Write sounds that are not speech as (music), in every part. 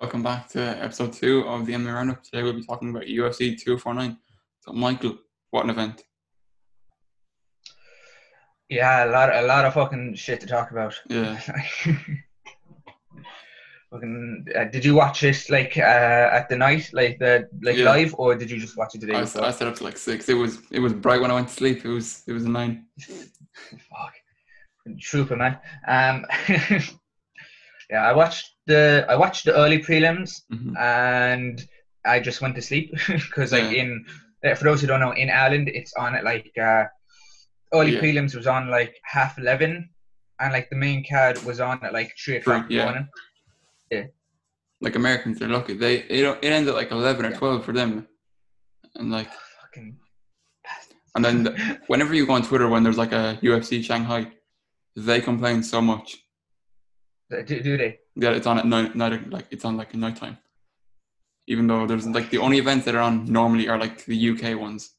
Welcome back to episode two of the MMA Roundup. Today we'll be talking about UFC 249. So, Michael, what an event! Yeah, a lot, a lot of fucking shit to talk about. Yeah, (laughs) fucking, uh, did you watch this like uh, at the night, like the like Yeah. live, or did you just watch it today? day I. I set up to like six. It was it was bright when I went to sleep. It was it was a nine. (laughs) Fuck, trooper man. Um, (laughs) yeah, I watched the I watched the early prelims, Mhm. and I just went to sleep (laughs) because like Yeah. in for those who don't know, in Ireland it's on at like uh, early Yeah. prelims was on like half eleven, and like the main card was on at like three o'clock in the morning. yeah. Like Americans, they're lucky. They it, it ends at like eleven or Yeah. twelve for them, and like Fucking. and then the, (laughs) whenever you go on Twitter when there's like a UFC Shanghai, they complain so much. Do, do they? Yeah, it's on at night, night like it's on like at nighttime. Even though there's like the only events that are on normally are like the UK ones.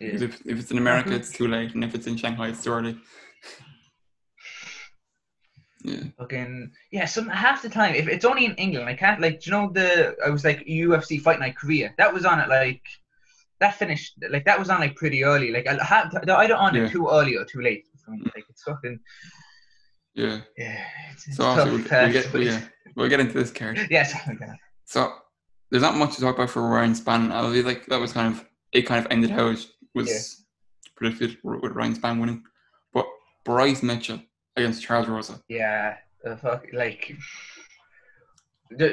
Yeah. If, if it's in America, it's mm-hmm. too late, and if it's in Shanghai, it's too early. (laughs) Yeah, Fucking yeah. Some half the time, if it's only in England, I can't like. Do you know the? I was like UFC Fight Night Korea. That was on at like. That finished like that was on like pretty early. Like I had either on Yeah. it too early or too late. for me. Like it's fucking yeah. yeah. It's, So obviously we'll, get yeah, we'll get into this character. Yes. okay. So there's not much to talk about for Ryan Spann. I believe like that was kind of it. Kind of ended how it was Yeah. predicted with with Ryan Spann winning, but Bryce Mitchell against Charles Rosa. Yeah. The fuck like.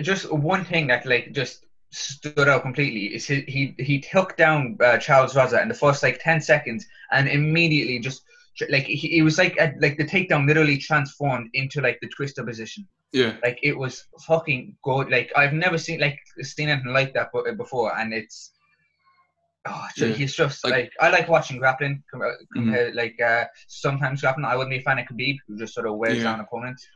Just one thing that like just stood out completely is he he, he took down uh, Charles Rosa in the first like ten seconds and immediately just like he, it was like a, like the takedown literally transformed into like the twister position. Yeah, Like it was fucking good. Like I've never seen like seen anything like that before, and it's. Oh, so Yeah. he's just Like- Mm-hmm. like, I like watching grappling. com- uh, Compared, like uh, sometimes grappling, I wouldn't be a fan of Khabib, who just sort of wears Yeah. down opponents.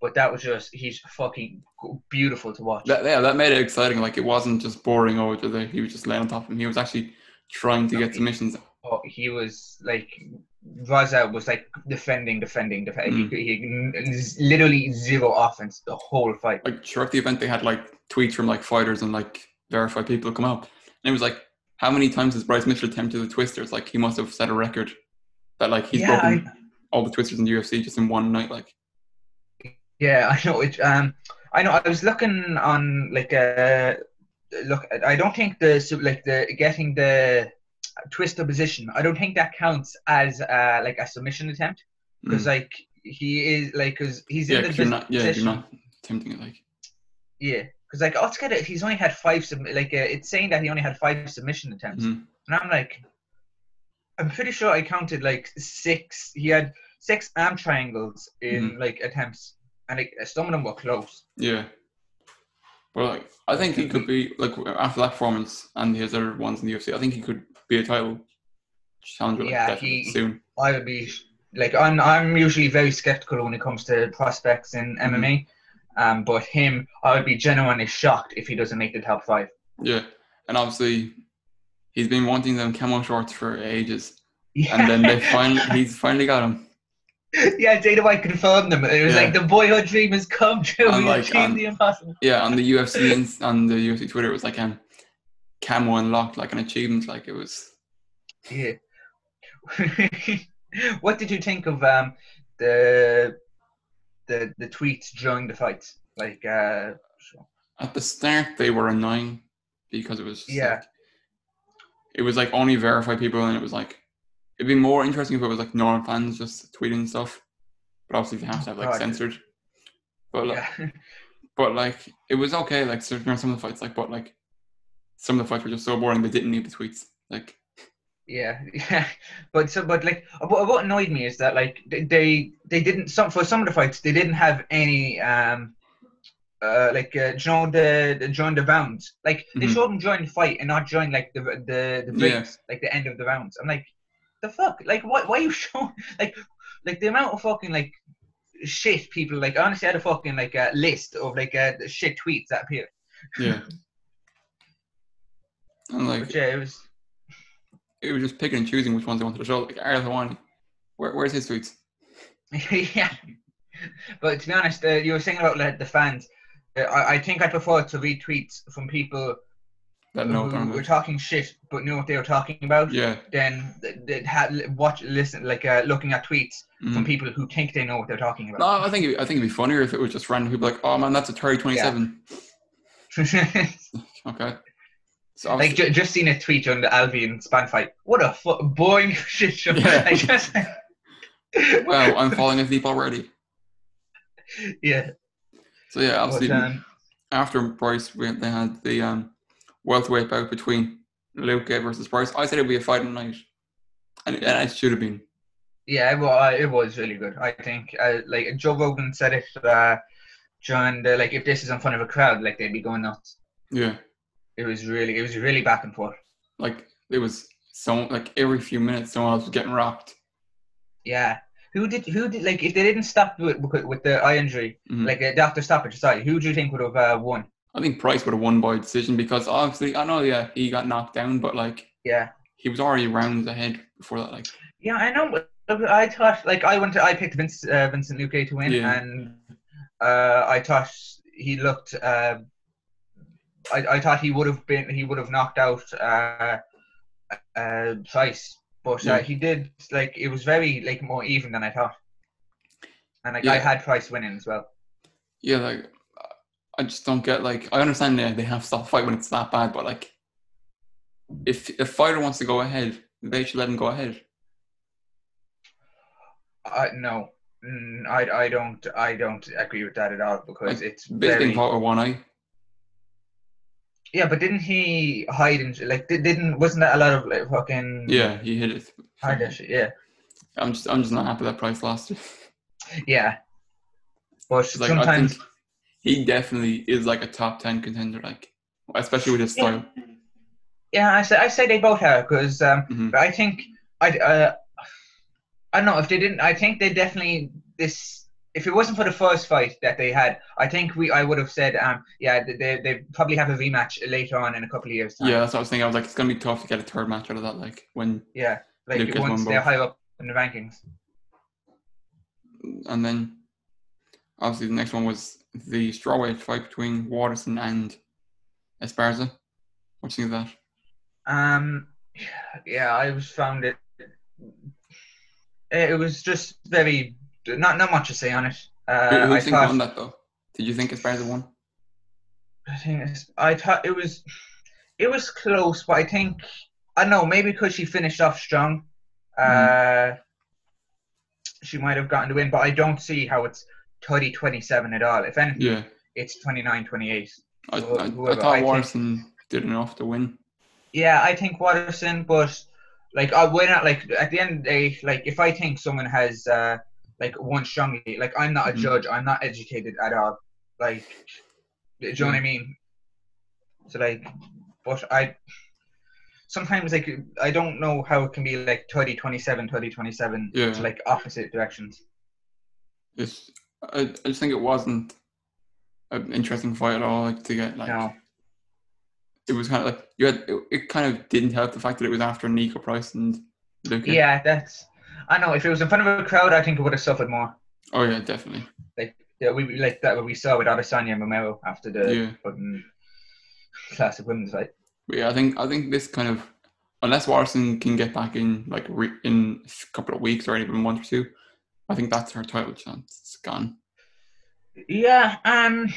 But that was just he's fucking beautiful to watch. that, yeah, that made it exciting. Like it wasn't just boring. Oh, the- he was just laying on top of him. He was actually trying to No, get he- submissions. Oh, he was like Raza was like defending, defending, defending. Mm. He, he literally zero offense the whole fight. Like throughout the event, they had like tweets from like fighters and like verified people come out, and it was like, how many times has Bryce Mitchell attempted the twisters? Like he must have set a record that like he's Yeah, broken all the twisters in the UFC just in one night. Like Yeah, I know it. Um, I know. I was looking on like uh, look. I don't think the like the getting the twister position. I don't think that counts as uh like a submission attempt because mm. like he is like because he's yeah, in the you're not. Yeah, position. you're not attempting it. Like Yeah, because like got he's only had five sub- like uh, it's saying that he only had five submission attempts, Mhm. and I'm like, I'm pretty sure I counted like six. He had six arm triangles in Mm-hmm. like attempts, and like some of them were close. yeah. But like, I think he could be like after that performance and his other ones in the UFC. I think he could be a title challenger. Like, Yeah, he- soon. I would be like I'm I'm usually very skeptical when it comes to prospects in Mhm. MMA. Um, but him, I would be genuinely shocked if he doesn't make the top five. Yeah, and obviously, he's been wanting them camo shorts for ages, Yeah. and then they finally (laughs) he's finally got them. (laughs) yeah, Dana White confirmed them. It was Yeah. like the boyhood dream has come true. And, We like, achieved the impossible. Yeah, on the UFC ins- on the UFC Twitter, it was like um, camo unlocked, like an achievement. Like it was. Yeah. (laughs) what did you think of um the the the tweets during the fight? Like uh At the start, they were annoying because it was Yeah. like, it was like only verified people, and it was like it'd be more interesting if it was like normal fans just tweeting stuff. But obviously, you have to have like God. censored. But like, yeah. (laughs) but like it was okay. Like so, some of the fights, like but like some of the fights were just so boring they didn't need the tweets. Like (laughs) Yeah, (laughs) yeah, but so, but like, what, what annoyed me is that like they they, they didn't some for some of the fights they didn't have any um uh like uh, during the, the during the rounds like they Mhm. showed them during the fight and not join like the the the Yeah. like the end of the rounds. I'm like, the fuck, like why why you (laughs) showing like like the amount of fucking like shit people like honestly, I honestly had a fucking like a list of like uh, shit tweets that appeared. yeah, (laughs) and like But yeah, it was it was just picking and choosing which ones they wanted to show. Like Ariel Helwani, where, where's his tweets? (laughs) yeah. But to be honest, uh, you were saying about like, the fans. Uh, I, I think I prefer to read tweets from people That no, who were talking shit but knew what they were talking about. yeah, then th- th- ha- watch, listen, like uh, looking at tweets from mm. people who think they know what they're talking about. No. I think it, I think it'd be funnier if it was just random people like, oh man, that's a Terry twenty seven. (laughs) Okay, so like ju- just seen a tweet on the Alvey Spann fight. What a fu- boring (laughs) shit show. Yeah. (laughs) I just, wow, I'm falling asleep already. yeah. So yeah, obviously But, um, after Bryce, we, they had the um, welterweight bout between Luque versus Price. I said it'd be a fight of night, and, and it should have been. Yeah, well, it was really good. I think, uh, like Joe Rogan said if uh, during the like, if this is in front of a crowd, like they'd be going nuts. Yeah, It was really, it was really back and forth. like it was so like every few minutes someone else was getting rocked. Yeah. Who did? Who did? Like, if they didn't stop with with, with the eye injury, Mhm. like uh, after stoppage, sorry, who do you think would have uh, won? I think Price would have won by decision because obviously I know yeah he got knocked down, but like Yeah. he was already rounds ahead before that. Like Yeah, I know. but I thought like I went to I picked Vince, uh, Vincent Luque to win, Yeah. and uh, I thought he looked. Uh, I, I thought he would have been he would have knocked out uh, uh, Price, but Yeah. uh, he did like it was very like more even than I thought, and like I had Price winning as well. yeah, like I just don't get like I understand that they have to stop fight when it's that bad, but like if a fighter wants to go ahead, they should let him go ahead. I no. Mm, I, I don't I don't agree with that at all because Like, it's Basically, very fought one eye. yeah. But didn't he hide and like didn't wasn't that a lot of like fucking Yeah, he hit it. hide shit? Yeah. I'm just I'm just not happy that Price lost it. Yeah. But Like I sometimes, think he definitely is like a top ten contender, like especially with his style. yeah, I say I say they both are because um, Mhm. but I think I uh, I don't know if they didn't. I think they definitely this. If it wasn't for the first fight that they had, I think we I would have said um yeah they they, they probably have a rematch later on in a couple of years time. Yeah, that's what I was thinking. I was like, it's gonna be tough to get a third match out of that. Like when Yeah. Like once they're both. high up in the rankings. and then obviously the next one was the strawweight fight between Waterson and Esparza. What do you think of that? Um, yeah, I was found it. It was just very not not much to say on it. Uh, Who, I think thought won that though? Did you think Esparza won? I think it's, I thought it was it was close, but I think I don't know maybe because she finished off strong, uh, she might have gotten the win. But I don't see how it's 30-27 at all. If anything, Yeah, it's 29-28. I, I, I thought I think- did enough to win. Yeah, I think Waterson, but like I we're not like at the end of the day, like if I think someone has uh like won strongly, like I'm not a Mhm. judge, I'm not educated at all. Like do you know what I mean? So like but I sometimes like I don't know how it can be like 30 27 30 27 Yeah. to like opposite directions. It's, I, I just think it wasn't an interesting fight at all. Like to get like No. it was kind of like you had it, it kind of didn't help the fact that it was after Niko Price and Luca. Yeah, that's I know if it was in front of a crowd I think it would have suffered more. Oh yeah, definitely. Like Yeah, we like that what we saw with Adesanya and Romero after the Yeah. fucking classic women's fight. But yeah, I think I think this kind of unless Watson can get back in like re, in a couple of weeks or even a month or two, I think that's her title chance. It's gone. Yeah, um,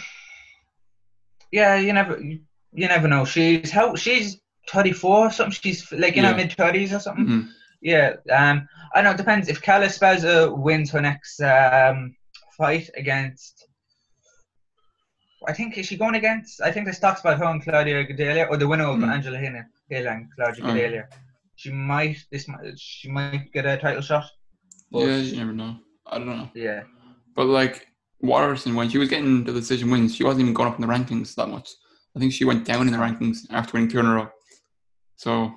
yeah, you never, you, you never know. She's how she's thirty four or something. She's like in Yeah. her mid thirties or something. Mhm. Yeah, um, I know it depends. If Carla Esparza wins her next um fight against, I think is she going against? I think there's talks about her and Claudia Gadelha or the winner of Mhm. Angela Hill Hill and Claudia Oh. Gadelha. She might this might she might get a title shot. But- yeah, you never know. I don't know. Yeah. But like Waterson, when she was getting the decision wins, she wasn't even going up in the rankings that much. I think she went down in the rankings after winning two in a row. So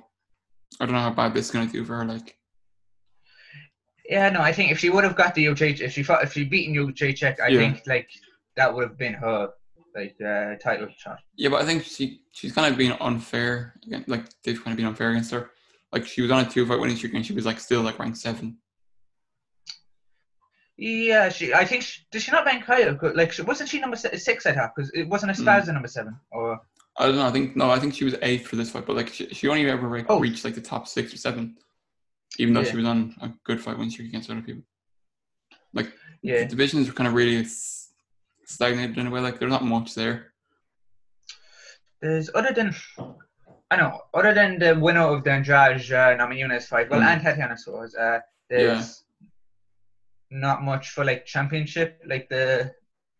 I don't know how bad this is going to do for her. Like, Yeah, no, I think if she would have got the JJ, if she fought, if she beaten JJ I Yeah. think like that would have been her like uh, title shot. yeah, but I think she she's kind of being unfair. Again, like they've kind of been unfair against her. Like she was on a two fight winning streak and she was like still like ranked seven. Yeah, she. I think she, did she not higher? 'Cause, Like, she- wasn't she number six at half? Because it wasn't. Esparza number seven. Or I don't know. I think no. I think she was eighth for this fight, but like she, she only ever re- Oh. reached like the top six or seven, even though Yeah. she was on a good fight when she against other people. Like yeah, the divisions are kind of really stagnated in a way. Like there's not much there. there's other than I know other than the winner of the Andrade uh, Namajunas fight. Well, Mm. and Tatiana Suarez. Uh, there's not much for like championship, like the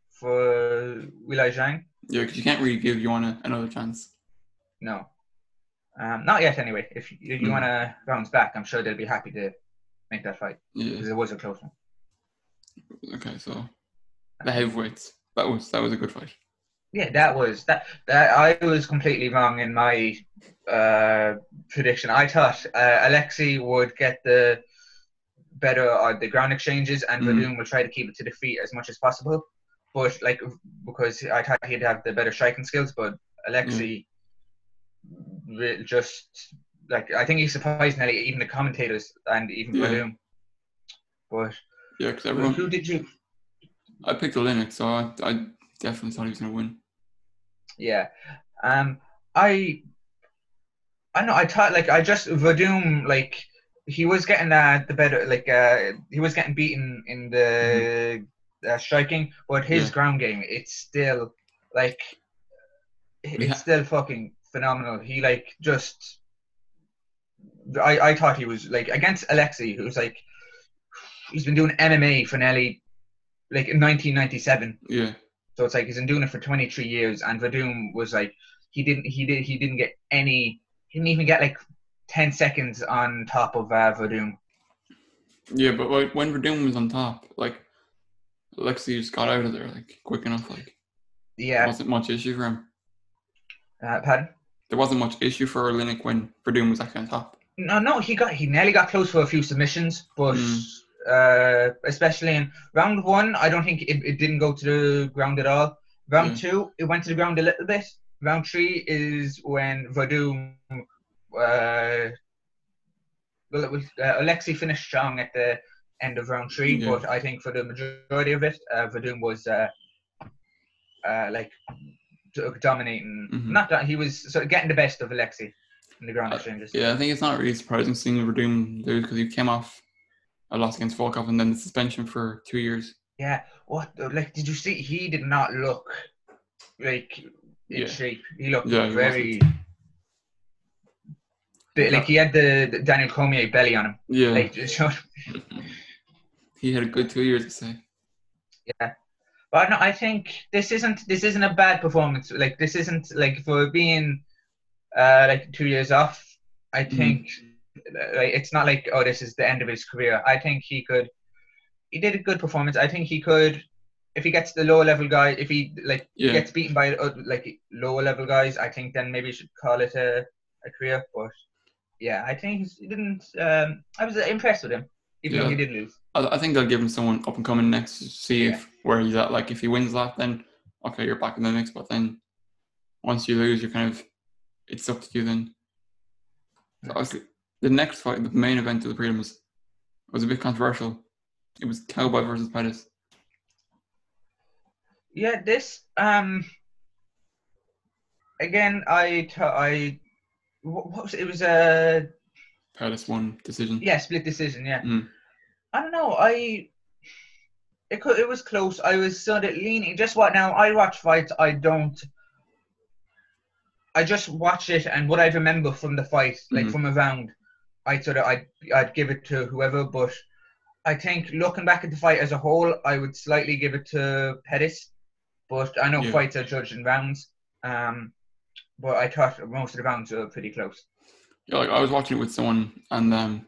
for Weili Zhang. Yeah, because you can't really give Joanna another chance. No, um, not yet. Anyway, if you, you Mm. want to bounce back, I'm sure they'll be happy to make that fight Yeah. because it was a close one. Okay, so the heavyweights. That was that was a good fight. Yeah, that was that. That I was completely wrong in my uh, prediction. I thought uh, Alexei would get the better or the ground exchanges, and Mm. Werdum will try to keep it to the feet as much as possible. But like because I thought he'd have the better striking skills, but Alexei re- just like I think he surprised nearly even the commentators and even Yeah. Werdum. But Yeah, because everyone. who did you? I picked the Oleinik, so I, I definitely thought he was gonna win. Yeah. Um I I know I thought like I just Werdum like he was getting uh, the better like uh he was getting beaten in the uh, striking but his Mm-hmm. Yeah. ground game it's still like it's Yeah. still fucking phenomenal he like just I I thought he was like against Alexei who's like he's been doing MMA for nearly like in 1997 Yeah, so it's like he's been doing it for 23 years, and Werdum was like he didn't he did he didn't get any he didn't even get like 10 seconds on top of uh, Werdum. yeah, but like, when Werdum was on top, like Alexi just got out of there like quick enough. Like there Yeah, wasn't much issue for him. uh, pardon? There wasn't much issue for Oleinik when Werdum was actually on top. No, no, he got he nearly got close for a few submissions, but Mm. uh, especially in round one, I don't think it, it didn't go to the ground at all. Round Yeah. two, it went to the ground a little bit. Round three is when Werdum, uh, well, it was uh, Alexei finished strong at the end of round three, Yeah. but I think for the majority of it, uh, Werdum was uh, uh, like dominating. Mhm. Not that he was sort of getting the best of Alexei in the ground Uh, exchanges. Yeah, I think it's not really surprising seeing Werdum lose because he came off a loss against Volkov and then the suspension for two years. Yeah, what? the- Like, did you see? He did not look like in Yeah. shape. He looked Yeah, he like he had the, the Daniel Cormier belly on him. Yeah, Like, (laughs) he had a good two years to say. Yeah. But no, I think this isn't this isn't a bad performance. Like this isn't like for being uh like two years off. I Mhm. think uh, like it's not like oh this is the end of his career. I think he could. He did a good performance. I think he could. If he gets the lower level guy, if he like Yeah. gets beaten by uh, like lower level guys, I think then maybe you should call it a, a career. But yeah, I think he's, he didn't. Um, I was impressed with him, even though he did lose. I, I think they'll give him someone up and coming next to see Yeah. if where he's at. Like if he wins that, then okay, you're back in the mix. But then once you lose, you're kind of it's up to you then. So obviously, the next fight, the main event of the prelims, was a bit controversial. It was Cowboy versus Pettis. Yeah, this um. Again, I t- I what what was it? It was a Pettis one decision. yeah split decision. Yeah, Mm. I don't know. I it could it was close. I was sort of leaning. Just what now? I watch fights. I don't. I just watch it, and what I remember from the fight, like Mhm. from a round, I sort of I'd I'd give it to whoever. But I think looking back at the fight as a whole, I would slightly give it to Pettis. But I know Yeah. fights are judged in rounds. Um, but I thought most of the rounds were pretty close. Yeah, like I was watching it with someone, and um,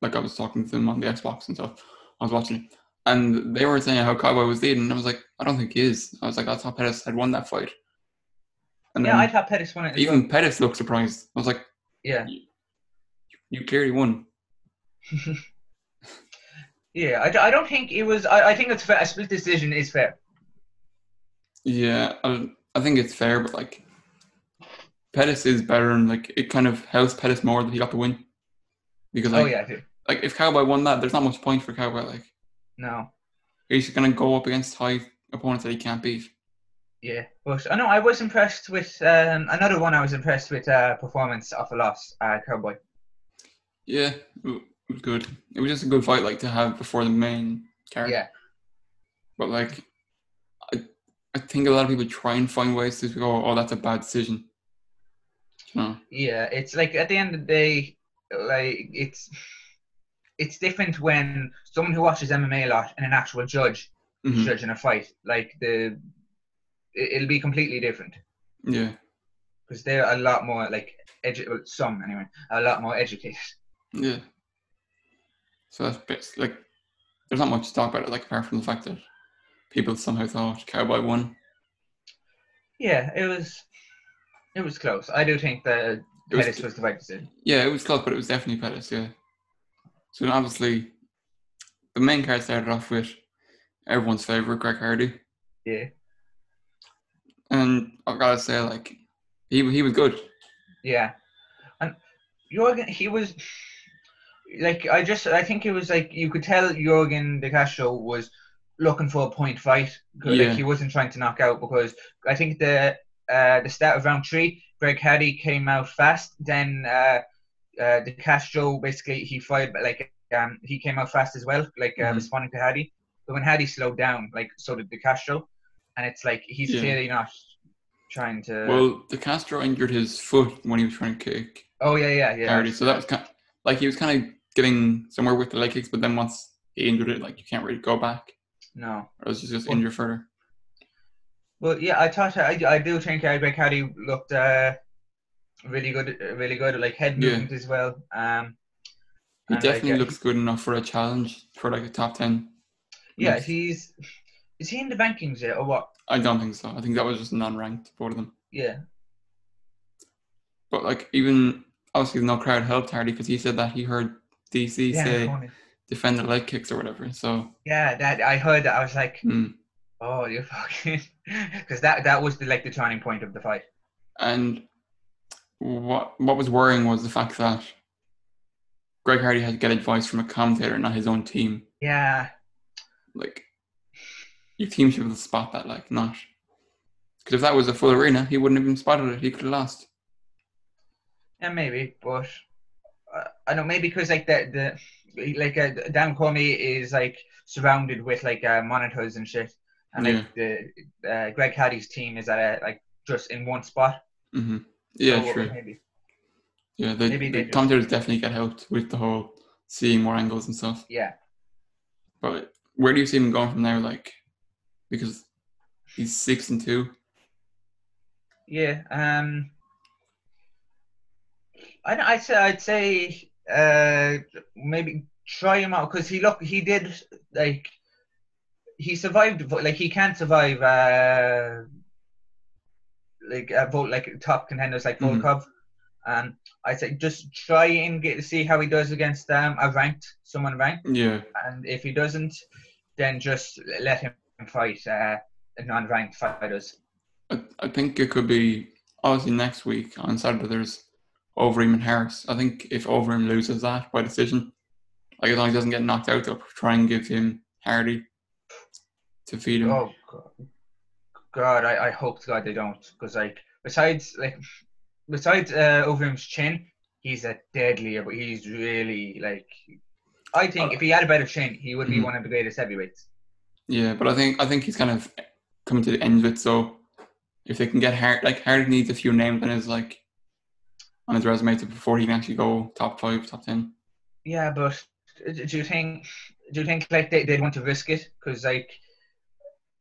like I was talking to them on the Xbox and stuff. I was watching it, and they were saying how Cowboy was leading. And I was like, I don't think he is. I was like, I thought Pettis had won that fight. And yeah, I thought Pettis won it. Even well. Pettis looked surprised. I was like, Yeah. you clearly won. (laughs) Yeah, I, I don't think it was. I, I think it's fair. A split decision is fair. Yeah, I, I think it's fair, but like Pettis is better, and like it kind of helps Pettis more that he got the win. Because like, oh yeah, I do. like if Cowboy won that, there's not much point for Cowboy. Like, No. he's gonna go up against high opponents that he can't beat. Yeah, but I know I was impressed with um, another one. I was impressed with uh, performance of a loss, uh, Cowboy. Yeah, it was good. It was just a good fight, like to have before the main card. Yeah, But like, I, I think a lot of people try and find ways to go, oh, that's a bad decision. You yeah. It's like at the end of the day, like it's it's different when someone who watches MMA a lot and an actual judge is Mhm. judging a fight. Like the it, it'll be completely different Yeah, because they're a lot more like edu- well, some anyway, a lot more educated. yeah. So that's like, there's not much to talk about it, like apart from the fact that people somehow thought Cowboy won. Yeah, it was it was close. I do think that It was- Pettis was the right decision. Yeah, it was close, but it was definitely Pettis. Yeah. So obviously, the main card started off with everyone's favorite Greg Hardy, Yeah, and I gotta say, like, he he was good. yeah, and Yorgan, he was like I just I think it was like you could tell Yorgan De Castro was looking for a point fight. Yeah. Like he wasn't trying to knock out because I think the uh, the start of round three, Greg Hardy came out fast. Then uh, uh, De Castro basically he fired but like um, he came out fast as well, like uh, Mhm. responding to Hardy. But when Hardy slowed down, like so did De Castro, and it's like he's Yeah. clearly not trying to. Well, De Castro injured his foot when he was trying to kick oh yeah, yeah, yeah. Hardy, so that was kind like he was kind of getting somewhere with the leg kicks, but then once he injured it, like you can't really go back, No. or you just Well- injure further. Well, yeah, I thought I, I do think Greg Hardy looked uh, really good, really good, like head Yeah. movement as well. Um, He like, definitely uh, looks good enough for a challenge for like a top ten. Yeah, Yes. he's is he in the rankings yet or what? I don't think so. I think that was just non-ranked, both of them. Yeah, But like even obviously no crowd helped Hardy because he said that he heard DC yeah, say defend the leg kicks or whatever. So yeah. That I heard that I was like, mm. Oh, you're (laughs) fucking, because that that was the like the turning point of the fight. and what what was worrying was the fact that Greg Hardy had to get advice from a commentator, not his own team. Yeah, Like your team should have able spot that, like not. Because if that was a full arena, he wouldn't have even spotted it. He could have lost. yeah, maybe, but uh, I don't know maybe because like the the like uh, Dan Cormier is like surrounded with like uh, monitors and shit, and like the uh, Greg Hardy's team is at a, like just in one spot. hmm Yeah, So, true. Maybe. Yeah, the, Maybe they the commentators definitely get helped with the whole seeing more angles and stuff. Yeah. But where do you see him going from there? Like, because he's six and two. Yeah. Um. I I'd say I'd say uh maybe try him out because he look he did like he survived like he can't survive uh like uh, vote like top contenders like Mhm. Volkov. Um, I'd say just try and get to see how he does against um a ranked someone ranked, Yeah, and if he doesn't, then just let him fight uh non-ranked fighters. I, I think it could be obviously next week on Saturday. There's Overeem and Harris. I think if Overeem loses that by decision, like as long as he doesn't get knocked out, they'll try and give him Hardy to feed him. Oh God, God I, I hope to God they don't, because like besides like besides uh, Overeem's chin, he's a deadly, but he's really like. I think if he had a better chin, he would be Mhm. one of the greatest heavyweights. Yeah, but I think I think he's kind of coming to the end of it. So if they can get Hardy, like Hardy needs a few names on his like on his resume to before he can actually go top five, top ten. Yeah, but do you think do you think like they they'd want to risk it? Because like.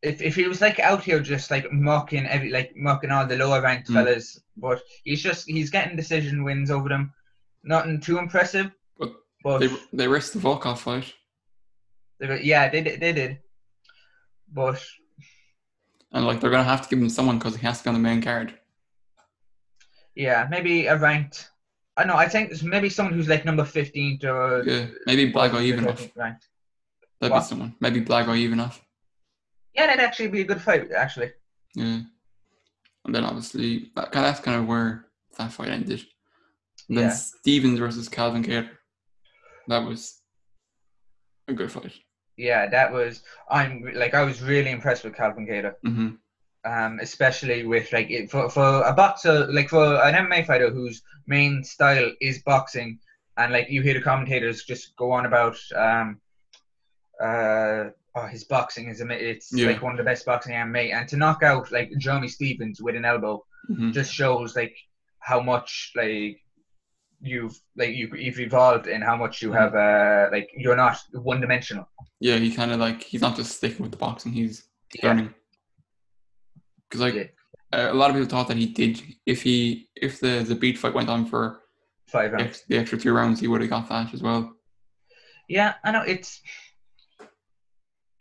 If, if he was like out here just like mocking every like mocking all the lower ranked Mm. fellas, but he's just he's getting decision wins over them. Nothing too impressive, But but They they risked the Volkov fight, They yeah, they did. They did. But and like they're gonna have to give him someone because he has to be on the main card. yeah, maybe a ranked. I know. I think it's maybe someone who's like number fifteen to. Yeah, maybe Blago Ivanov. That'd What? be someone. Maybe Blago Ivanov. Yeah, that'd actually be a good fight. Actually, Yeah. And then obviously that, that's kind of where that fight ended. And then Yeah. Stephens versus Calvin Kattar. That was a good fight. Yeah, that was. I'm like I was really impressed with Calvin Kattar. hmm um, especially with like it, for for a boxer like for an MMA fighter whose main style is boxing, and like you hear the commentators just go on about um, uh, oh, his boxing is ama- it's Yeah. like one of the best boxing MMA, and to knock out like Jeremy Stephens with an elbow hmm just shows like how much like you've like you, you've evolved and how much you have uh like you're not one dimensional. Yeah, he kind of like he's not just sticking with the boxing; he's Yeah. learning. Because like Yeah. uh, a lot of people thought that he did if he if the the beat fight went on for Five the rounds. ex- the extra two rounds, he would have got that as well. Yeah, I know it's.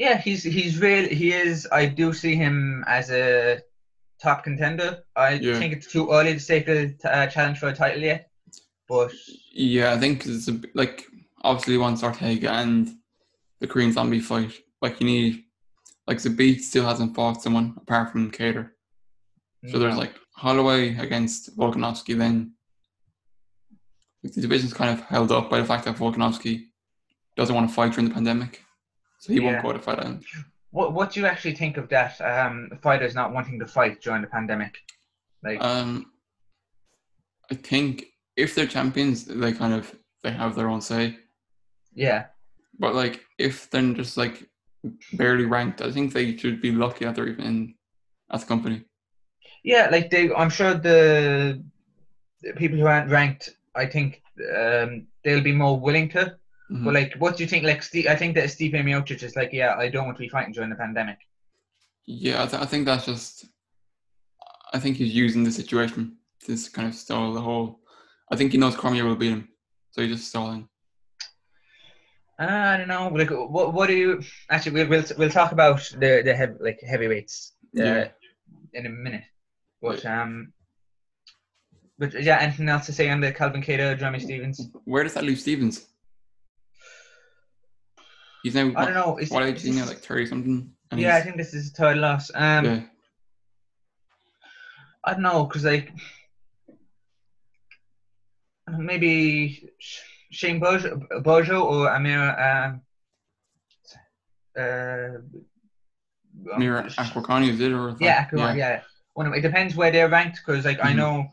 Yeah, he's he's real. He is. I do see him as a top contender. I Yeah. think it's too early to say to uh, challenge for a title yet, but Yeah, I think it's a, like obviously once Ortega and the Korean Zombie fight. Like you need like Zabit still hasn't fought someone apart from Kattar. So there's like Holloway against Volkanovski. Then like, the division's kind of held up by the fact that Volkanovski doesn't want to fight during the pandemic, so he Yeah. won't go to Fight Island. what what do you actually think of that? Um, fighters not wanting to fight during the pandemic, like Um, I think if they're champions, they kind of they have their own say. yeah, But like if they're just like barely ranked, I think they should be lucky that they're even in at the company. yeah. Like they, I'm sure the, the people who aren't ranked, I think um, they'll be more willing to. Mhm. But like, what do you think? Like, Steve, I think that Steve Miocic is like, yeah, I don't want to be fighting during the pandemic. yeah, I, th- I think that's just. I think he's using the situation to kind of stall the whole. I think he knows Cormier will beat him, so he's just stalling. Uh, I don't know. Like, what what do you actually? We'll we'll, we'll talk about the the heavy, like heavyweights uh, Yeah. in a minute. But um, but yeah, anything else to say on the Calvin Kattar, Jeremy Stephens? Where does that leave Stephens? He's now. I don't know. Is, What age is he now? Like thirty something. Yeah, I think this is his third loss. Um, yeah. I don't know, cause like maybe Shane Bojo, Bojo or Amir. Um, uh, Mira Aquacani is it or Yeah, Aquaman, yeah. One of, it depends where they're ranked because, like, I Mhm. know,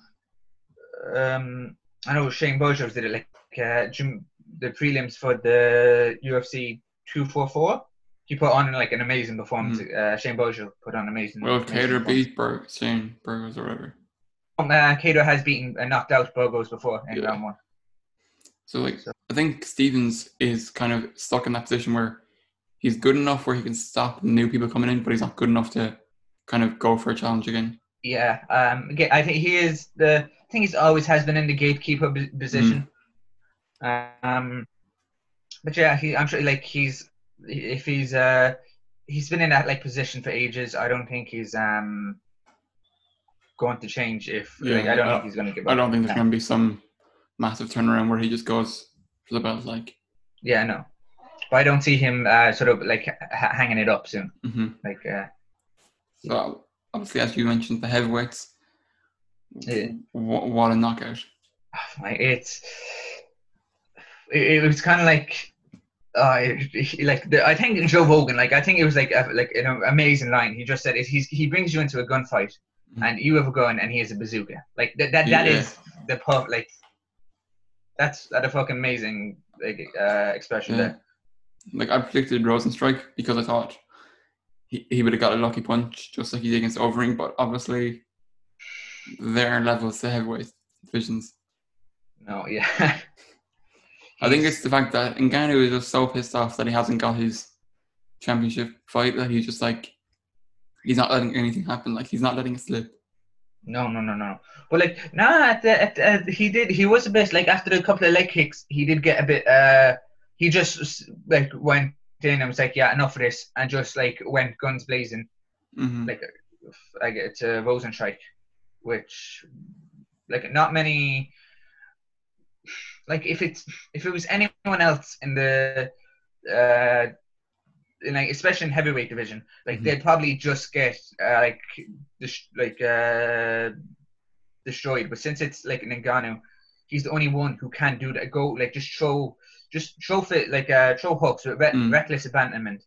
um, I know Shane Bojo did it like uh, Jim, the prelims for the UFC two four four. He put on like an amazing performance. Uh, Shane Bojo put on amazing. Well, Kattar beat Bur- Shane Burgos or whatever. Um, uh, Kattar has beaten and knocked out Burgos before in Yeah. round one. So like So- I think Stephens is kind of stuck in that position where he's good enough where he can stop new people coming in, but he's not good enough to kind of go for a challenge again. Yeah, um, I think he is the. I think he's always has been in the gatekeeper b- position. Um, but yeah, he. I'm sure like he's if he's uh he's been in that like position for ages. I don't think he's um going to change. If Yeah, like, I don't I- think he's going to give I don't think there's going to be some massive turnaround where he just goes for the belt. Like, Yeah, no. But I don't see him uh, sort of like h- hanging it up soon. hmm Like uh, so obviously, as you mentioned, the heavyweights. Yeah. What, what a knockout! like it's it, it was kind of like uh like the, I think Joe Rogan like I think it was like a, like an amazing line he just said he's he brings you into a gunfight Mhm. and you have a gun and he has a bazooka like that that, that Yeah. is the puff like that's that a fucking amazing like uh expression Yeah. there Like I predicted Rozenstruik because I thought he, he would have got a lucky punch just like he did against Overeem, but obviously there are levels to heavyweight divisions. no yeah (laughs) I think it's the fact that Ngannou is just so pissed off that he hasn't got his championship fight that he's just like he's not letting anything happen. Like he's not letting it slip. No, no, no, no. But like, nah, at the, at, uh, he did. He was a bit like after a couple of leg kicks, he did get a bit. uh He just like went in and was like, yeah, enough of this, and just like went guns blazing, hmm like like to Rozenstruik, which like not many. Like if it's if it was anyone else in the uh in like especially in heavyweight division, like Mhm. they'd probably just get uh, like dis- like uh destroyed. But since it's like an Ngannou, he's the only one who can do that. Go like just throw just throw fit like uh, throw hooks with re- Mm. reckless abandonment,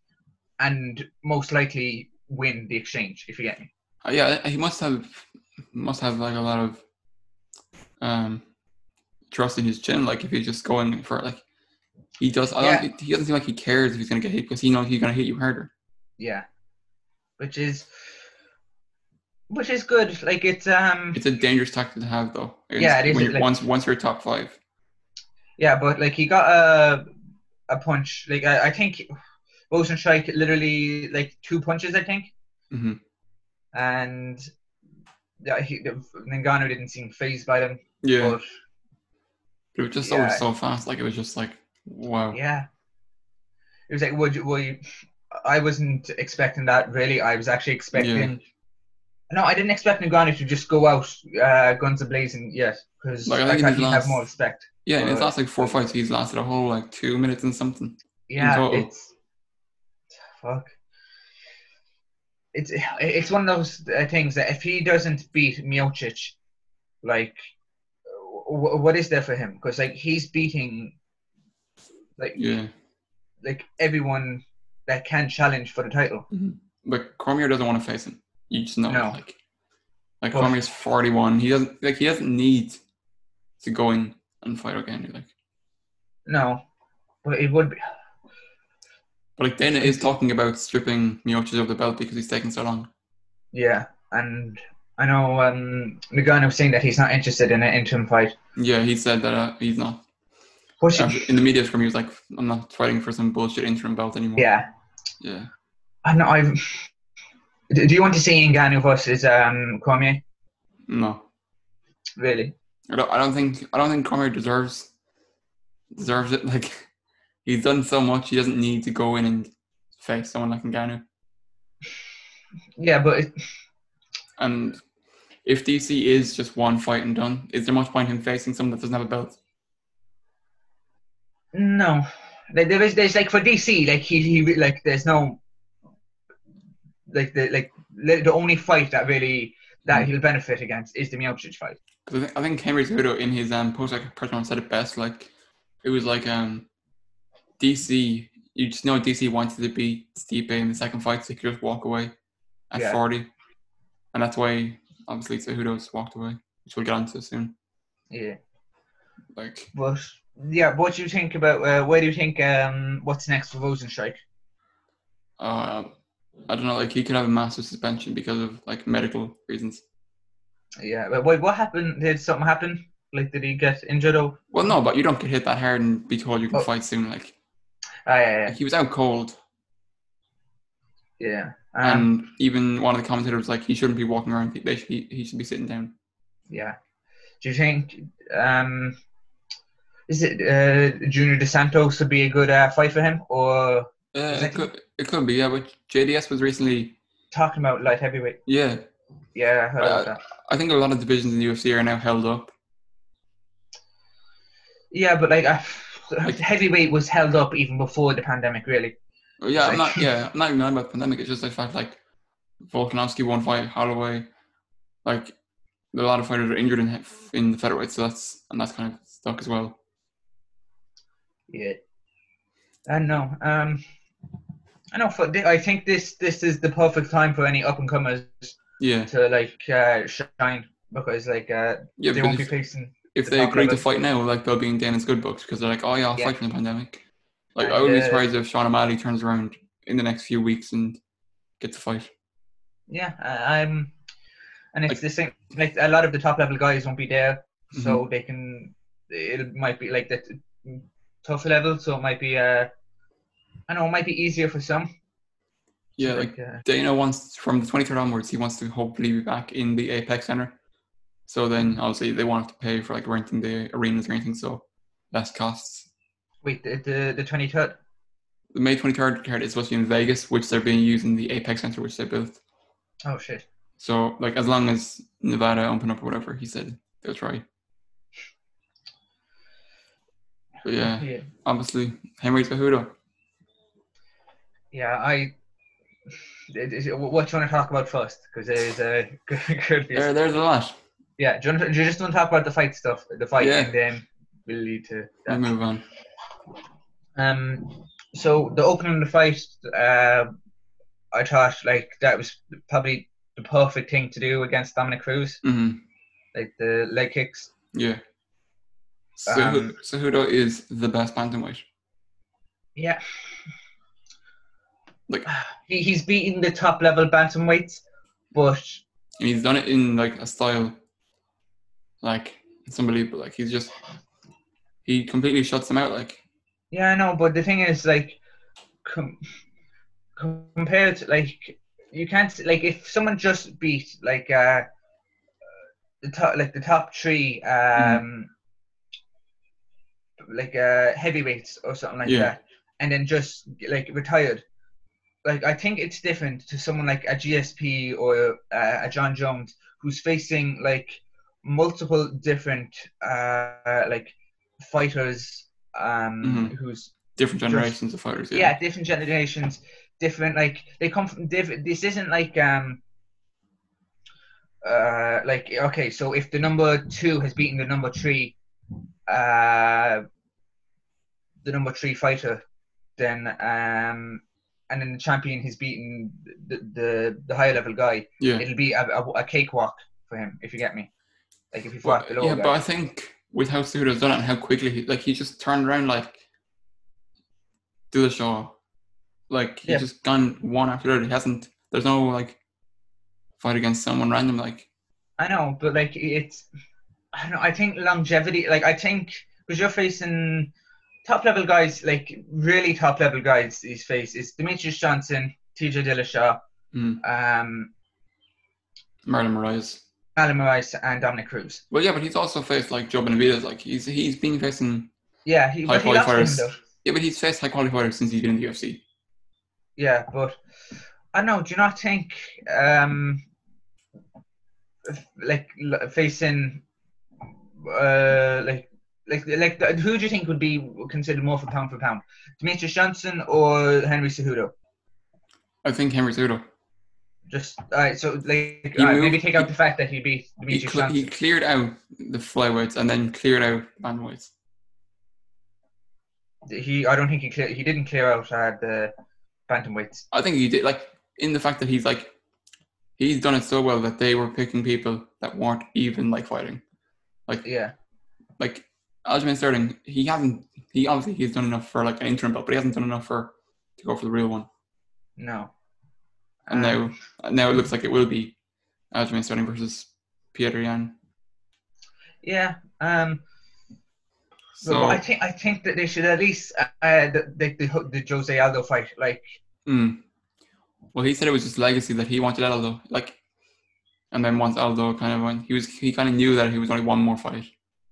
and most likely win the exchange. If you get me. Uh, yeah, he must have must have like a lot of um trust in his chin. Like if he's just going for it, like he does. I Yeah. don't, he doesn't seem like he cares if he's gonna get hit because he knows he's gonna hit you harder. Yeah, which is which is good. Like it's um It's a dangerous tactic to have, though. against- Yeah, it is, like- once once you're top five. yeah, but like he got a a punch. Like I, I think Rozenstruik literally like two punches. I think. hmm and yeah, he, Ngannou didn't seem phased by them. Yeah, But it was just Yeah. so so fast. Like it was just like wow. yeah, it was like, would you, would you, I wasn't expecting that really. I was actually expecting. No, I didn't expect Ngannou to just go out uh, guns a blazing yet because Like, I I, think in thought he'd have more respect. Yeah, in his last like four fights, he's lasted a whole like two minutes and something. Yeah, it's fuck. It's it's one of those uh, things that if he doesn't beat Miocic, like, w- what is there for him? Because like he's beating, like Yeah, like everyone that can challenge for the title. Mm-hmm. but Cormier doesn't want to face him. You just know, No. like, like But- Cormier's forty one. He doesn't like he doesn't need to go in and fight again. Like, No, but it would be. but like Dana is talking about stripping Miocic of the belt because he's taking so long. Yeah, and I know um, Ngannou was saying that he's not interested in an interim fight. Yeah, he said that uh, he's not. In the media scrum, he was like, "I'm not fighting for some bullshit interim belt anymore." yeah, yeah. I know. I've. Do do you want to see Ngannou versus um, Cormier? No, Really? I don't. I don't think. I don't think Cormier deserves deserves it. (laughs) Like, he's done so much. He doesn't need to go in and face someone like Ngannou. Yeah, but it, And if DC is just one fight and done, is there much point in him facing someone that doesn't have a belt? no. Like, there is, there's like for DC, like he, he, like there's no, like the like the only fight that really that he'll benefit against is the Miocic fight. Because I think, I think Henry Cejudo in his um, post like press said it best. Like it was like um, DC. You just know DC wanted to beat Stipe in the second fight, so he could just walk away at Yeah. forty, and that's why obviously Cejudo's walked away, which we'll get onto soon. Yeah, Like but yeah, what do you think about? Uh, where do you think um what's next for Rozenstruik? uh, I don't know, like he could have a massive suspension because of like medical reasons. Yeah, but wait, what happened? Did something happen? Like, did he get injured? Or Well, no, but you don't get hit that hard and be told you can Oh. fight soon. Like, ah, yeah, like, he was out cold, yeah, Um, and even one of the commentators was like he shouldn't be walking around. They should be, he should be sitting down. Yeah. Do you think um, is it uh, Junior dos Santos would be a good uh, fight for him, or Uh, it could it could be yeah, but JDS was recently talking about light heavyweight? yeah. Yeah, I heard Uh, that. I think a lot of divisions in the UFC are now held up. Yeah, but like uh, (sighs) heavyweight was held up even before the pandemic, really. Yeah, I'm not yeah, (laughs) I'm not even mad about the pandemic. It's just the fact like Volkanovski won fight, Holloway, like a lot of fighters are injured in in the featherweight, so that's and that's kind of stuck as well. Yeah. I know. Um, I know. For I think this this is the perfect time for any up and comers Yeah, to like uh, shine because like uh, yeah. they won't be facing. if the they agree to fight now, like they'll be in Dana's good books because they're like, oh yeah, I'll Yeah. fight from the pandemic. Like I And, wouldn't be uh, surprised if Sean O'Malley turns around in the next few weeks and gets a fight. Yeah, I- I'm, and it's Like- the same. Like a lot of the top level guys won't be there, so Mm-hmm. they can. It might be like that tough level, so it might be. Uh, I know it might be easier for some. Yeah, like uh, Dana wants from the 23rd onwards, he wants to hopefully be back in the Apex Center. So then obviously they won't have to pay for like renting the arenas or anything, so less costs. Wait, the the, the twenty third. The May 23rd card is supposed to be in Vegas, which they're being used in the Apex Center, which they built. Oh shit! So like as long as Nevada open up or whatever, he said they'll try. But yeah, yeah, obviously Henry Cejudo. yeah. I. it- What do you want to talk about first? Because there's a (laughs) good, There, there's a lot. Yeah, do you, want to, do you just want to talk about the fight stuff? The fight, Yeah. and then we'll lead to We'll move on. Um, so the opening of the fight, uh, I thought like that was probably the perfect thing to do against Dominick Cruz, hmm like the leg kicks. Yeah. So, Um, Cejudo is the best bantamweight. Yeah. Like- (sighs) he, he's beaten the top level bantamweights, but And he's done it in like a style, like it's unbelievable. Like he's just he completely shuts them out. Like yeah, I know. But the thing is, like, com- compared to like, you can't like if someone just beat like uh the top like the top three um like uh heavyweights or something like Yeah. that, and then just like retired. Like I think it's different to someone like a GSP or uh, a Jon Jones who's facing like multiple different uh like fighters um Mhm. who's different Just- generations of fighters. yeah. Yeah. different generations different like they come from different this isn't like um uh like okay so if the number two has beaten the number three uh the number three fighter then um and then the champion has beaten the the, the higher level guy Yeah. it'll be a, a, a cakewalk for him if you get me like if you Well, fought the lower yeah, guy. but I think with how Cejudo's done it and how quickly he like he just turned around like Dillashaw, like he's Yeah. just gone one after the other. He hasn't. There's no like fight against someone random. Like I know, but like it's, I don't know. I think longevity. Like I think because you're facing top level guys, like really top level guys. He's faced is Demetrious Johnson, T.J. Dillashaw, mm, um, Marlon Moraes. Alan Moraes, and Dominick Cruz. Well, yeah, but he's also faced like Joe Benavidez. Like he's he's been facing Yeah, he, high he to him Yeah, but he's faced high quality since he's been in the UFC. Yeah, but I know. Do you not think um, like facing uh, like like like who do you think would be considered more for pound for pound, Demetrious Johnson or Henry Cejudo? I think Henry Cejudo. Just all right. So like, He right, moved- maybe take out the fact that he beat He, Demetrius cle- he cleared out the flyweights and then cleared out bantamweights. He, I don't think he clear, he didn't clear out uh, the bantamweights. I think he did like in the fact that he's like he's done it so well that they were picking people that weren't even like fighting. Like Yeah, like Aljamain Sterling, he hasn't he obviously he's done enough for like an interim belt, but he hasn't done enough for to go for the real one. no. And Um, now now it looks like it will be Aljamain Sterling versus Petr Yan. Yeah. Um. So So I think I think that they should at least uh, the, the the the Jose Aldo fight. Like mm. well he said it was just legacy that he wanted Aldo. Like and then once Aldo kind of went he was he kind of knew that he was only one more fight.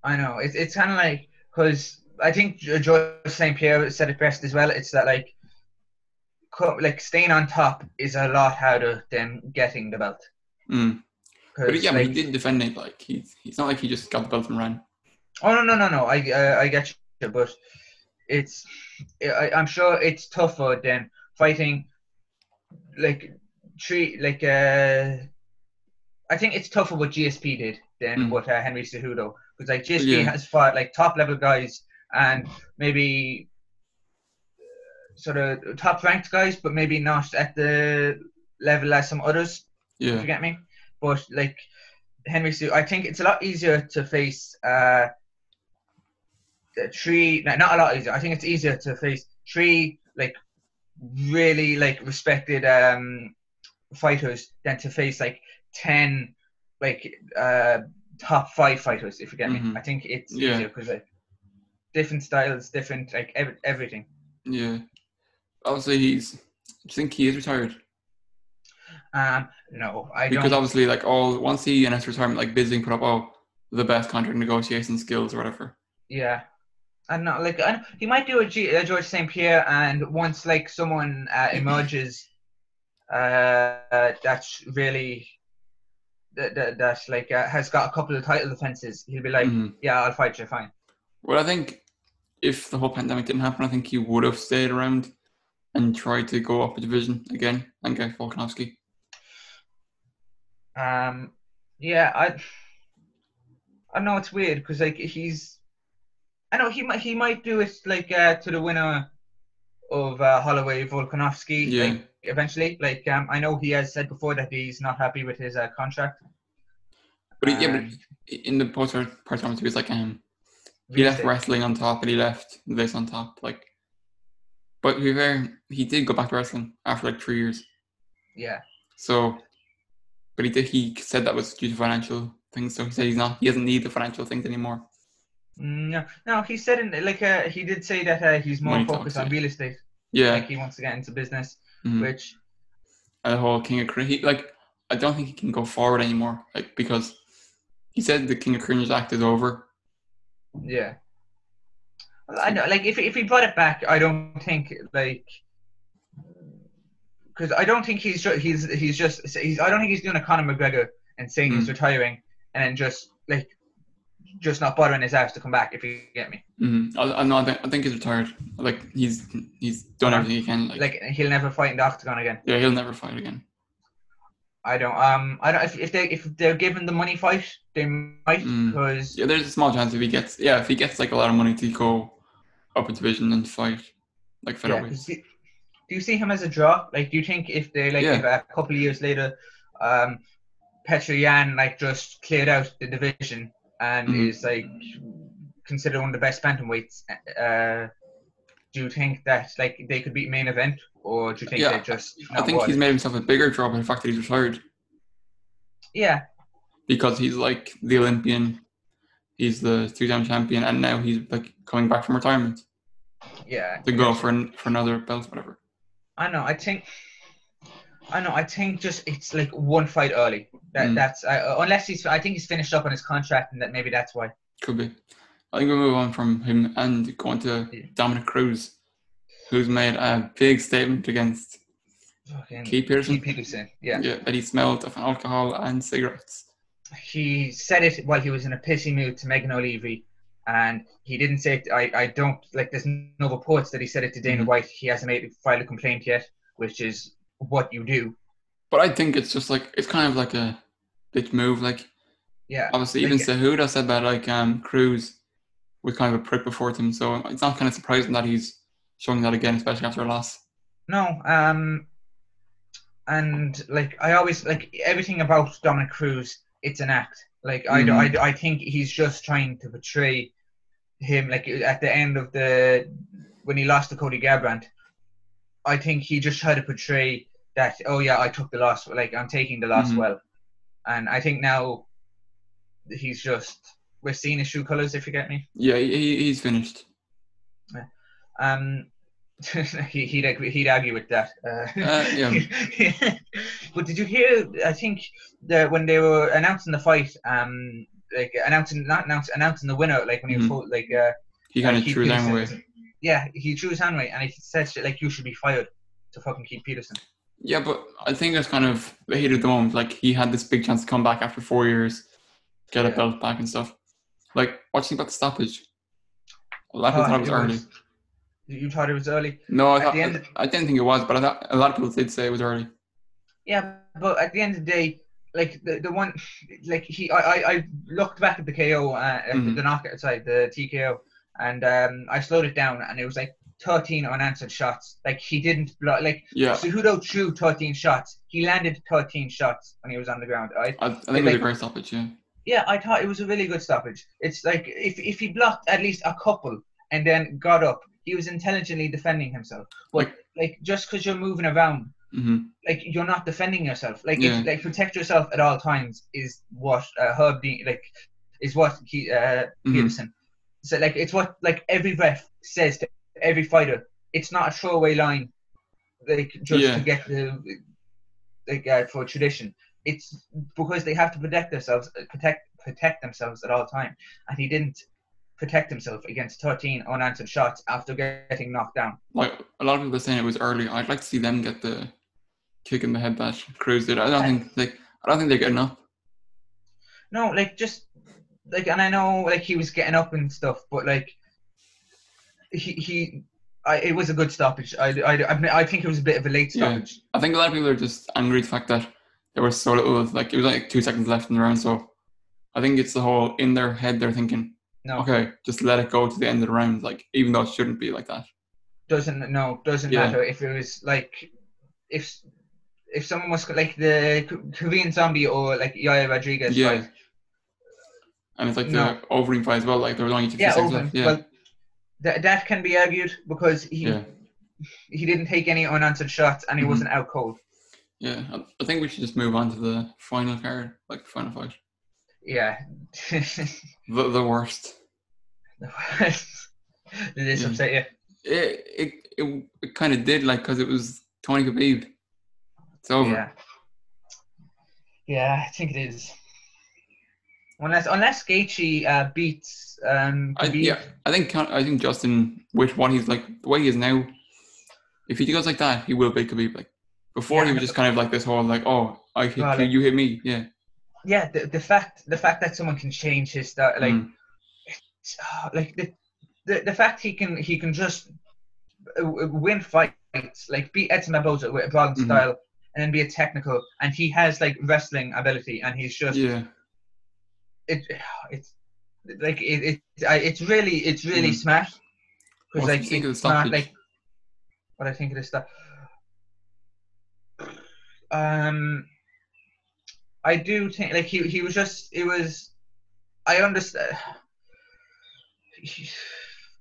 I know it's it's kind of like because I think George St Pierre said it best as well. It's that like like staying on top is a lot harder than getting the belt. Mm. But yeah, but like- he didn't defend it. Like he's he's not like he just got the belt and ran. Oh no no no no! I uh, I get you, but it's I, I'm sure it's tougher than fighting like three like uh. I think it's tougher what GSP did than Mm. what uh, Henry Cejudo because like GSP Yeah. has fought like top level guys and maybe sort of top ranked guys, but maybe not at the level as some others. If Yeah. you get me? But like Henry Sue, I think it's a lot easier to face uh the three. No, not a lot easier. I think it's easier to face three like really like respected um fighters than to face like ten like uh top five fighters. If you get me, Mhm. I think it's Yeah. easier because like different styles, different like ev- everything. Yeah. Obviously, he's. Do you think he is retired? Um, no, I Because don't. obviously, like all once he announced retirement, like Bisping put up, oh, the best contract negotiation skills or whatever. Yeah. I'm not like I, he might do a, G, a George St Pierre, and once like someone uh, (clears throat) emerges, uh, that's really that, that that's like uh, has got a couple of title defenses. He'll be like, Mhm. yeah, I'll fight you, fine. Well, I think if the whole pandemic didn't happen, I think he would have stayed around and try to go up a division again and get Volkanovski. Um, yeah, I I know it's weird because like he's I know he might he might do it like uh, to the winner of uh, Holloway Volkanovski. Yeah. Like, eventually, like um, I know he has said before that he's not happy with his uh, contract. But he, yeah, Um, but in the post part time, he was like, um, he left wrestling on top, and he left this on top. Like, but to be fair, he did go back to wrestling after like three years. Yeah, So, but he did. He said that was due to financial things. So he said he's not. He doesn't need the financial things anymore. Mm, no, no. He said in like uh, he did say that uh, he's more Money focused on real estate. Yeah, Like he wants to get into business, mhm. which the whole King of. He, like, I don't think he can go forward anymore. Like because he said the King of Cringe act is over. yeah. I know, like if if he brought it back, I don't think like because I don't think he's he's he's just he's I don't think he's doing a Conor McGregor and saying he's Mm. retiring and then just like just not bothering his ass to come back if you get me. Mm-hmm. I, I, no, I, think, I think he's retired. Like he's he's done everything he can. Like, Like he'll never fight in the octagon again. yeah, he'll never fight again. I don't um I don't if, if they if they're given the money fight they might Mm. because Yeah, there's a small chance if he gets yeah if he gets like a lot of money to go up a division and fight like Yeah, featherweights. do, do you see him as a draw? Like, do you think if they like Yeah. if a couple of years later, um, Petr Yan like just cleared out the division and Mhm. is like considered one of the best bantamweights, uh, do you think that like they could beat main event, or do you think Yeah, they just? I think he's made himself a bigger draw by the fact that he's retired Yeah, because he's like the Olympian, he's the two-time champion, and now he's like coming back from retirement yeah. to go for an, for another belt, whatever. I know. I think. I know. I think just it's like one fight early. That Mm. that's uh, unless he's. I think he's finished up on his contract, and that maybe that's why. Could be. I think we move on from him and go on to Yeah. Dominick Cruz, who's made a big statement against Fucking Keith Peterson. Keith Peterson. Yeah. Yeah, that he smelled of alcohol and cigarettes. he said it while he was in a pissy mood to Megan Olivi, and he didn't say it. I, I don't like. There's no reports that he said it to Dana Mhm. White. He hasn't made filed a complaint yet, which is what you do. But I think it's just like it's kind of like a bitch move. Like Yeah, obviously, Like- even Cejudo said that like um Cruz was kind of a prick before him, so it's not kind of surprising that he's showing that again, especially after a loss. no. Um, and like I always like everything about Dominick Cruz. It's an act. Like I, Mhm. I, I think he's just trying to portray him like at the end of the when he lost to Cody Garbrandt. I think he just tried to portray that oh yeah I took the loss like I'm taking the loss Mhm. well, and I think now he's just we're seeing his shoe colors if you get me. Yeah, he, he- he's finished. Um, (laughs) he, he'd agree, he'd argue with that. Uh, yeah. (laughs) but did you hear? I think that when they were announcing the fight, um, like announcing not announce, announcing the winner, like when he was Mhm. told, like uh, He kind uh, of threw his Peterson- away. Yeah, he threw his hand away, and he said shit like you should be fired to fucking Keith Peterson. Yeah, but I think that's kind of the heat of the moment. Like he had this big chance to come back after four years, get a belt back and stuff. Like, what do you think about the stoppage? A lot of people thought it was early. You thought it was early. No, I, thought, end- I didn't think it was, but I thought a lot of people did say it was early. Yeah, but at the end of the day, like the, the one, like he, I, I, I looked back at the KO, uh, at the, knockout side, the TKO, and um, I slowed it down, and it was like 13 unanswered shots. Like he didn't block, like Yeah, Cejudo threw 13 shots. He landed 13 shots when he was on the ground. Right? I, I think it was a great stoppage. Yeah, Yeah, I thought it was a really good stoppage. It's like if if he blocked at least a couple and then got up, he was intelligently defending himself. But like just because you're moving around hmm like you're not defending yourself. Like Yeah. like protect yourself at all times is what uh, Herb Dean like is what he uh, Mhm. Peterson. So like it's what like every ref says to every fighter. It's not a throwaway line, like just Yeah. to get the like uh, for tradition. It's because they have to protect themselves, uh, protect protect themselves at all time, and he didn't protect himself against 13 unanswered shots after getting knocked down. like a lot of people are saying it was early. I'd like to see them get the kick in the head that Cruz did. I don't think like I don't think they get enough. No, like just like, and I know like he was getting up and stuff, but like he he, I, it was a good stoppage. I I I, mean, I think it was a bit of a late stoppage. Yeah. I think a lot of people are just angry at the fact that there was so little. Like it was like two seconds left in the round, so I think it's the whole in their head they're thinking, No, okay, just let it go to the end of the round. Like even though it shouldn't be like that. doesn't no doesn't Yeah. matter if it was like if if someone was like the Korean zombie or like Yair Rodriguez Yeah. fight. And it's like No. the Overeem fight as well. Like there was only two Yeah, seconds left. Yeah, Well, that that can be argued because he yeah, he didn't take any unanswered shots and he Mhm. wasn't out cold. yeah. I- think we should just move on to the final card, like the final fight. Yeah. (laughs) The, worst, (laughs) the worst. Did this Yeah. upset you? It it it, it kind of did like because it was Tony Khabib. It's over. Yeah. Yeah, I think it is. Unless unless Gaethje uh, beats um, I, yeah, I think I think Justin with what he's like the way he is now, if he goes like that, he will beat Khabib. Like before, Yeah, he was just kind of like this whole like, oh, I hit Well, you, like- you hit me, yeah. yeah, the, the fact the fact that someone can change his style, like Mm. like the, the the fact he can he can just uh, win fights, like beat Edson Barboza with a brawling Mhm. style, and then be a technical, and he has like wrestling ability, and he's just yeah, it it's like it, it I, it's really it's really Mm. smart because like think it's smart like what I think of the stuff. Um, I do think like he he was just it was I understand. (sighs)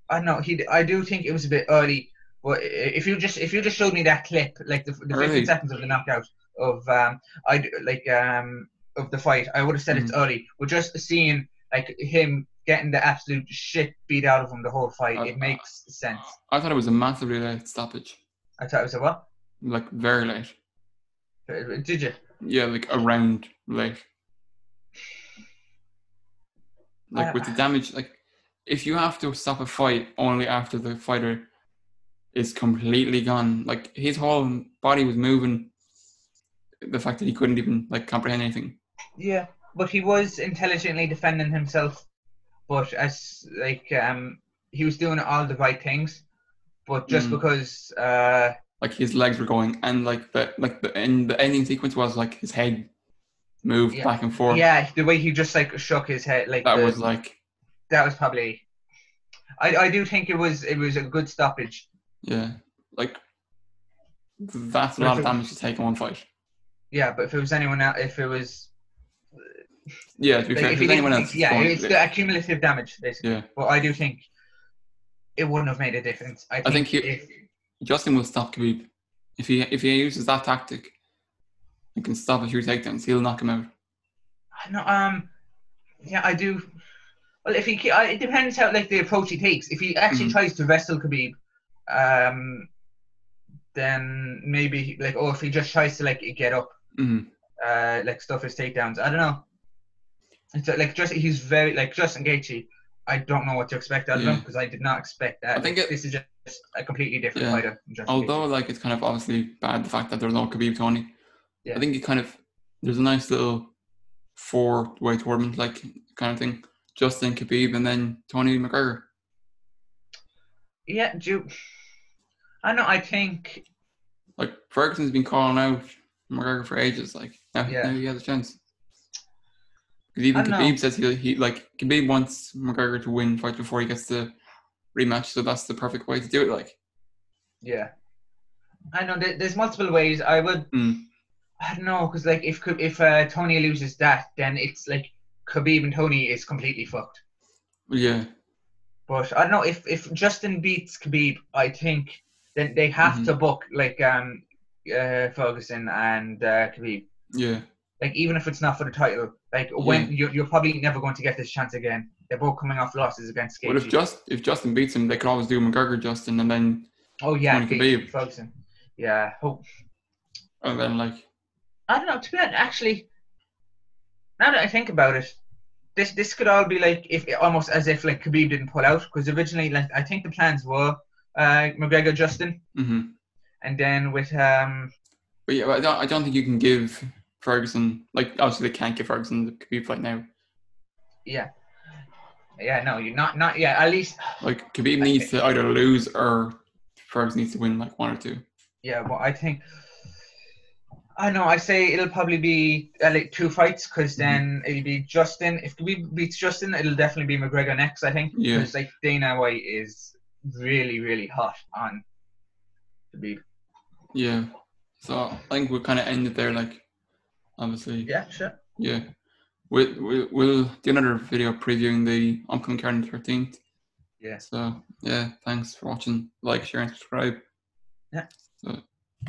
I don't know he I do think it was a bit early, but if you just if you just showed me that clip like the, the 15 seconds of the knockout of um I like um of the fight I would have said it's Mm-hmm. early, but just seeing like him getting the absolute shit beat out of him the whole fight, Uh, it makes sense. I thought it was a massively late stoppage, I thought it was a what? like very late. Uh, Did you? Yeah, like around late. Like with the Uh, damage, like if you have to stop a fight only after the fighter is completely gone, like his whole body was moving. The fact that he couldn't even like comprehend anything. Yeah, but he was intelligently defending himself. But as like um, he was doing all the right things. But just Mm. because uh, Like his legs were going, and like the like the and the ending sequence was like his head moved Yeah. back and forth. yeah, the way he just like shook his head, like that the- was like that was probably. I I do think it was it was a good stoppage. Yeah, like that's a lot of damage to take in one fight. Yeah, but if it was anyone else, if it was Yeah, to be like, fair, if if it was anyone else, yeah, it's the accumulative damage basically. yeah. But I do think it wouldn't have made a difference. I think, think he- if Justin will stop Khabib if he if he uses that tactic and can stop a few takedowns. He'll knock him out. I know, um, yeah, I do. Well, if he, ke- it depends how like the approach he takes. If he actually Mhm. tries to wrestle Khabib, um, then maybe like, oh if he just tries to like get up, hmm uh, like stuff his takedowns. I don't know. It's like just he's very like Justin Gaethje. I don't know what to expect out of him because I did not expect that. I think it- this is just a completely different Yeah. fighter. Although Gaethje. like it's kind of obviously bad the fact that there's no Khabib Tony. Yeah. I think it kind of there's a nice little four way tournament like kind of thing. Justin Khabib and then Tony McGregor. yeah, do you, I know. I think Like Ferguson's been calling out McGregor for ages. Like now, Yeah. now he has a chance. Because even I know. Khabib says he he like Khabib wants McGregor to win fight before he gets the rematch. So that's the perfect way to do it. Like Yeah, I know. There's multiple ways. I would. Mm. I don't know because like if if uh, Tony loses that, then it's like Khabib and Tony is completely fucked. yeah, But I don't know if if Justin beats Khabib, I think then they have Mhm. to book like um uh, Ferguson and uh, Khabib. yeah, Like even if it's not for the title, like when you're, you're probably never going to get this chance again. They're both coming off losses against But if just if Justin beats him, they could always do McGregor Justin and then oh yeah, Khabib. Ferguson. Yeah, hope and then like I don't know. To be honest, actually, now that I think about it, this this could all be like if almost as if like Khabib didn't pull out because originally, like I think the plans were uh, McGregor Justin, hmm and then with um But yeah, I don't, I don't think you can give Ferguson like obviously they can't give Ferguson the Khabib fight now. yeah yeah no you're not not yeah at least Like Khabib needs to either lose or Ferguson needs to win like one or two. yeah but I think. I know. I say it'll probably be uh, like two fights because Mm-hmm. then it'll be Justin. If Khabib beats Justin, it'll definitely be McGregor next. I think Yeah. because like Dana White is really really hot on Khabib. Yeah. So I think we'll kind of end it there. Like, obviously. Yeah, sure. Yeah. We'll, we'll, we'll do another video previewing the upcoming card on the 13th. Yeah. So, yeah, thanks for watching. Like, share, and subscribe. Yeah. So,